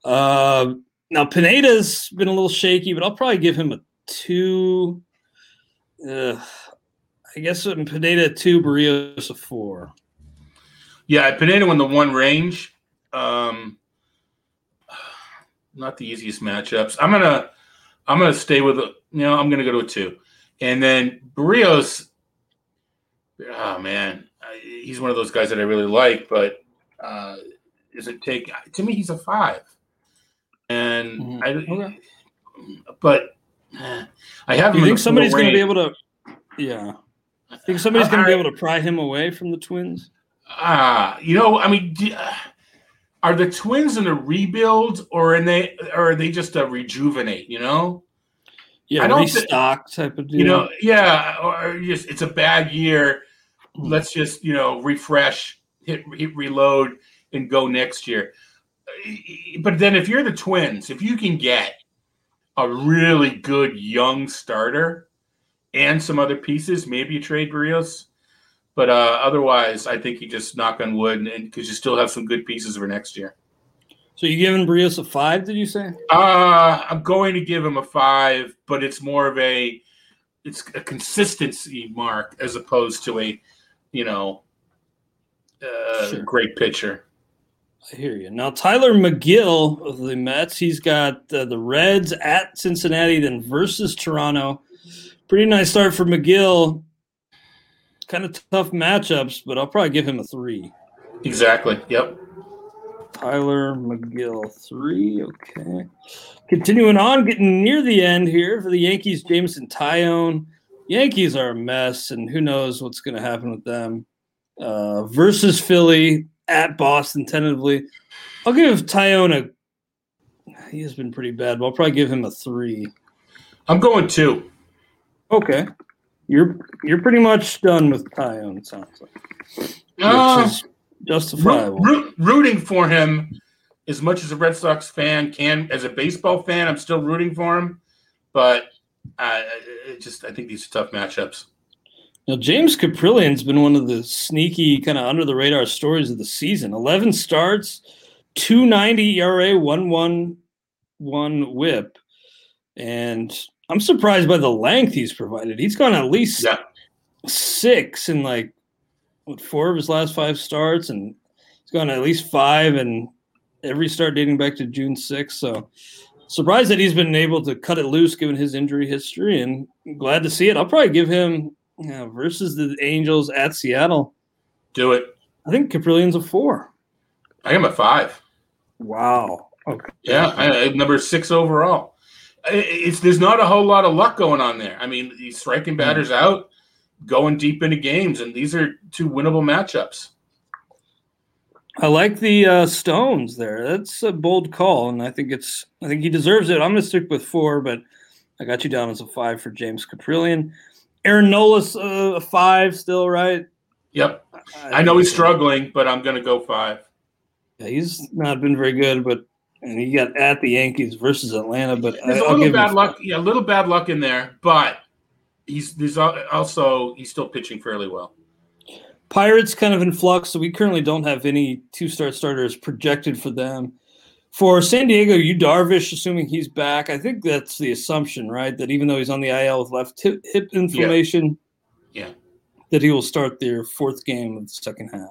Uh, now Pineda's been a little shaky, but I'll probably give him a two. Uh, I guess in Pineda two, Berrios a four. Yeah, Pineda won the one range. Um, not the easiest matchups. I'm gonna I'm gonna stay with you know I'm gonna go to a two, and then Berrios. Oh man, he's one of those guys that I really like, but uh, is it take to me? He's a five and mm-hmm. I, okay. but I have. You think somebody's going to be able to? Yeah, I think somebody's going to be able to pry him away from the Twins. Ah, uh, you know, I mean, are the Twins in a rebuild, or in they, or are they just a rejuvenate? You know. Yeah, I don't restock type of deal. You know, yeah, or just it's a bad year. Hmm. Let's just you know refresh, hit, hit reload, and go next year. But then if you're the Twins, if you can get a really good young starter and some other pieces, maybe you trade Berrios. But uh, otherwise, I think you just knock on wood, and because you still have some good pieces for next year. so you giving Berrios a five? Did you say? Uh, I'm going to give him a five, but it's more of a it's a consistency mark as opposed to a you know uh, Sure. great pitcher. I hear you. Now Tylor Megill of the Mets, he's got uh, the Reds at Cincinnati, then versus Toronto. Pretty nice start for Megill. Kind of tough matchups, but I'll probably give him a three. Exactly. Yep. Tylor Megill, three. Okay. Continuing on, getting near the end here for the Yankees, Jameson Taillon. Yankees are a mess, and who knows what's going to happen with them. Uh, versus Philly at Boston, tentatively. I'll give Taillon a. He has been pretty bad, but I'll probably give him a three. I'm going two. Okay. You're you're pretty much done with Taillon, it sounds like. Uh, justifiable. root, rooting for him as much as a Red Sox fan can. As a baseball fan, I'm still rooting for him, but it just I think these are tough matchups. Now, James Kaprielian's been one of the sneaky, kind of under the radar stories of the season. 11 starts, 290 ERA, 111 whip. And I'm surprised by the length he's provided. He's gone at least Yeah. six in like what, four of his last five starts, and he's gone at least five in every start dating back to June 6th. So surprised that he's been able to cut it loose given his injury history, and glad to see it. I'll probably give him yeah, versus the Angels at Seattle. Do it. I think Kaprielian's a four. I am a five. Wow. Okay. Yeah, I, I- number six overall. It's there's not a whole lot of luck going on there. I mean, he's striking batters out, going deep into games, and these are two winnable matchups. I like the uh, Stones there. That's a bold call, and I think it's. I think he deserves it. I'm going to stick with four, but I got you down as a five for James Kaprielian. Aaron Nolas, uh, five still, right? Yep, I know he's struggling, but I'm going to go five. Yeah, he's not been very good, but and he got at the Yankees versus Atlanta. But I, There's a I'll little bad luck. Yeah, a little bad luck in there, but he's there's also he's still pitching fairly well. Pirates kind of in flux, so we currently don't have any two-star starters projected for them. For San Diego, Yu Darvish, assuming he's back, I think that's the assumption, right? That even though he's on the IL with left hip, hip inflammation, Yeah. that he will start their fourth game of the second half.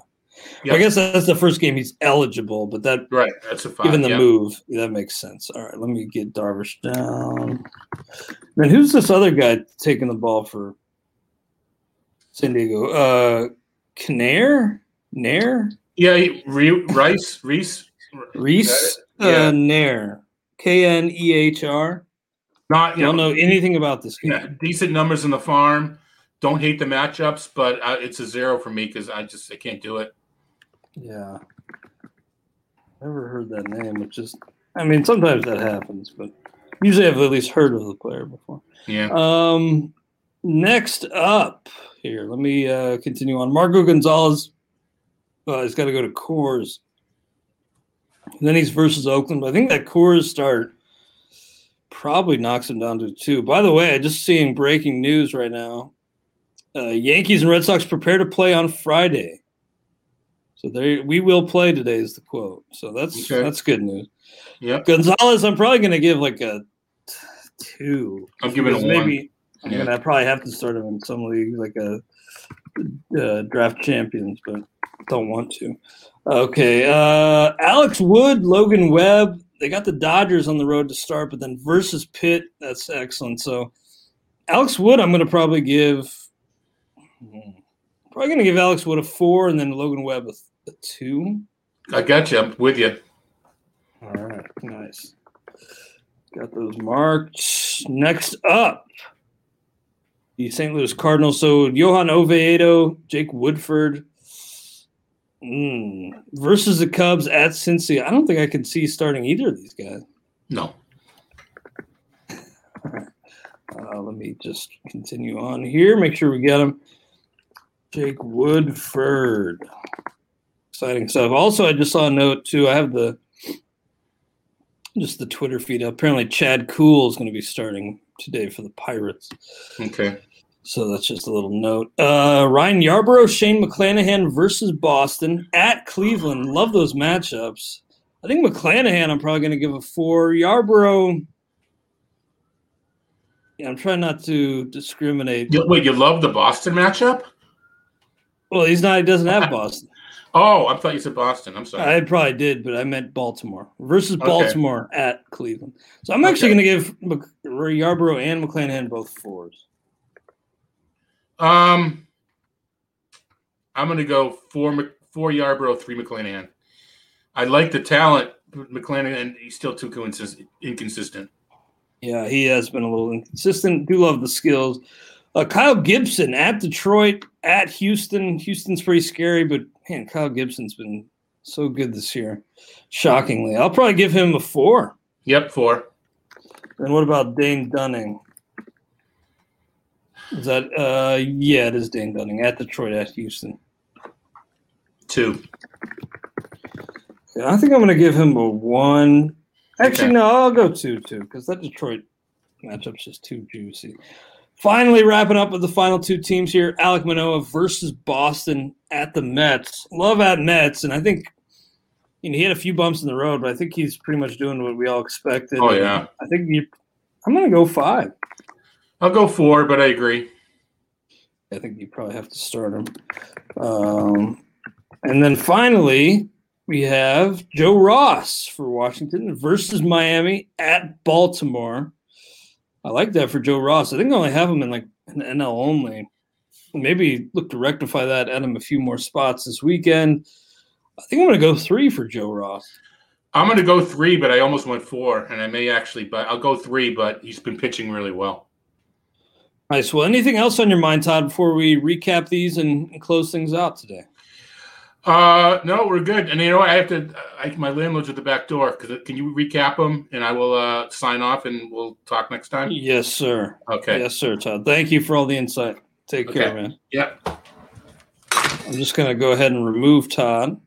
Yep. I guess that's the first game he's eligible, but that Right, that's a five. given the yeah. move, that makes sense. All right, let me get Darvish down. Then who's this other guy taking the ball for San Diego? Uh, Knair, Nair, Yeah, he, Re, Rice, Reese, Reese, Yeah. Nair, K N E H R. not you Don't know, know anything about this yeah, decent numbers in the farm. Don't hate the matchups, but uh, it's a zero for me because I just I can't do it. Yeah, never heard that name. Which is, I mean, sometimes that happens, but usually I've at least heard of the player before. Yeah, Um, next up here, let me uh, continue on. Marco Gonzalez uh, has got to go to Coors. And then he's versus Oakland. But I think that Coors start probably knocks him down to two. By the way, I just seeing breaking news right now. Uh, Yankees and Red Sox prepare to play on Friday. So there, we will play today is the quote. So that's Okay. that's good news. yeah. Gonzalez, I'm probably going to give like a two. I'm giving Because a one. maybe I'm Yeah. gonna probably have to start him in some leagues like a uh, draft champions, but don't want to. Okay, uh, Alex Wood, Logan Webb. They got the Dodgers on the road to start, but then versus Pitt, that's excellent. So Alex Wood, I'm gonna probably give. hmm, Probably gonna give Alex Wood a four, and then Logan Webb a, a two. I got you. I'm with you. All right, nice. Got those marked. Next up, the St. Louis Cardinals. So Johan Oviedo, Jake Woodford mm, versus the Cubs at Cincy. I don't think I can see starting either of these guys. No, Uh, let me just continue on here. Make sure we get him. Jake Woodford. Exciting stuff. Also, I just saw a note too. I have the just the Twitter feed. Apparently, Chad Kuhl is going to be starting today for the Pirates. Okay. So that's just a little note. Uh, Ryan Yarbrough, Shane McClanahan versus Boston at Cleveland. Love those matchups. I think McClanahan, I'm probably going to give a four. Yarbrough, yeah, I'm trying not to discriminate. You, wait, you love the Boston matchup? Well, he's not. He doesn't have Boston. Oh, I thought you said Boston. I'm sorry. I probably did, but I meant Baltimore versus Baltimore okay. at Cleveland. So I'm actually okay. going to give Mc, Yarbrough and McClanahan both fours. Um, I'm going to go four four Yarbrough, three McClanahan. I like the talent, McClanahan. And he's still too inconsistent. Yeah, he has been a little inconsistent. Do love the skills. Uh, Kyle Gibson at Detroit, at Houston. Houston's pretty scary, but man, Kyle Gibson's been so good this year. Shockingly, I'll probably give him a four. Yep, four. And what about Dane Dunning? Is that uh yeah, it is Dane Dunning at Detroit at Houston. Two. Yeah, I think I'm gonna give him a one. Actually, okay. no, I'll go two two because that Detroit matchup's just too juicy. Finally, wrapping up with the final two teams here: Alek Manoah versus Boston at the Mets. Love at Mets, and I think you know he had a few bumps in the road, but I think he's pretty much doing what we all expected. Oh yeah, I think you, I'm going to go five. I'll go four, but I agree. I think you probably have to start him. Um, and then finally, we have Joe Ross for Washington versus Miami at Baltimore. I like that for Joe Ross. I think I only have him in like an NL only. Maybe look to rectify that, add him a few more spots this weekend. I think I'm going to go three for Joe Ross. I'm going to go three, but I almost went four, and I may actually, but I'll go three. But he's been pitching really well. Nice. Well, anything else on your mind, Todd, before we recap these and, and close things out today? Uh, no, we're good. And you know, I have to. I, my landlord's at the back door. Because can you recap them, and I will uh, sign off, and we'll talk next time. Yes, sir. Okay. Yes, sir, Todd. Thank you for all the insight. Take okay. care, man. Yep. I'm just gonna go ahead and remove Todd,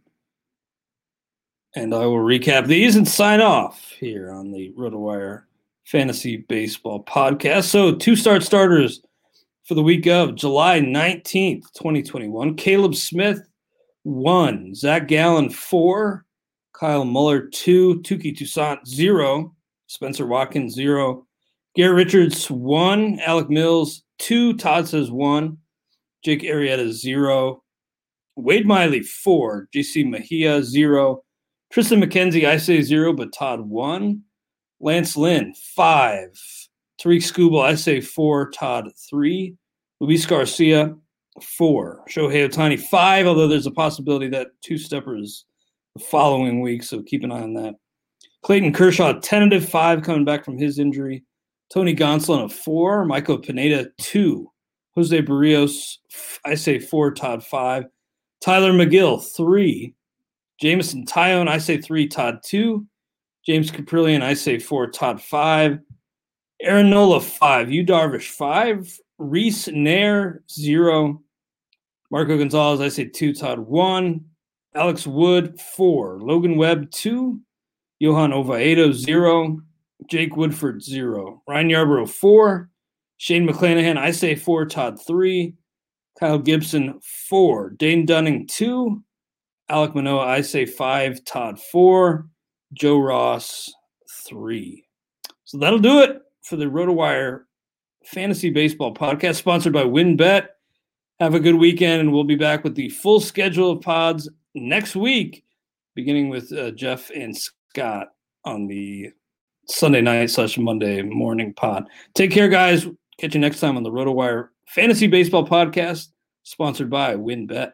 and I will recap these and sign off here on the RotoWire Fantasy Baseball Podcast. So, two start starters for the week of July 19th, 2021. Caleb Smith one. Zach Gallen, four. Kyle Muller, two. Touki Toussaint, zero. Spenser Watkins, zero. Garrett Richards, one. Alec Mills, two. Todd says one. Jake Arrieta, zero. Wade Miley, four. JC Mejia, zero. Tristan McKenzie, I say zero, but Todd, one. Lance Lynn, five. Tarik Skubal, I say four. Todd, three. Luis Garcia, four. Shohei Ohtani, five, although there's a possibility that two steppers the following week, so keep an eye on that. Clayton Kershaw, tentative five, coming back from his injury. Tony Gonsolin, a four. Michael Pineda, two. Jose Berrios I say four. Todd, five. Tylor Megill three. Jameson Taillon, I say three. Todd, two. James Kaprielian, I say four. Todd, five. Aaron Nola, five. Yu Darvish, five. Reiss Knehr, zero. Marco Gonzalez, I say two. Todd, one. Alex Wood, four. Logan Webb, two. Johan Oviedo, zero. Jake Woodford, zero. Ryan Yarbrough, four. Shane McClanahan, I say four. Todd, three. Kyle Gibson, four. Dane Dunning, two. Alek Manoah, I say five. Todd, four. Joe Ross, three. So that'll do it for the RotoWire Fantasy Baseball podcast, sponsored by WynnBET. Have a good weekend, and we'll be back with the full schedule of pods next week, beginning with uh, Jeff and Scott on the Sunday night slash Monday morning pod. Take care, guys. Catch you next time on the RotoWire Fantasy Baseball podcast, sponsored by WynnBET.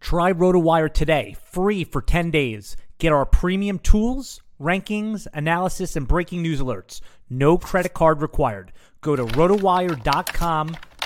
Try RotoWire today, free for 10 days. Get our premium tools, rankings, analysis, and breaking news alerts. No credit card required. Go to rotowire.com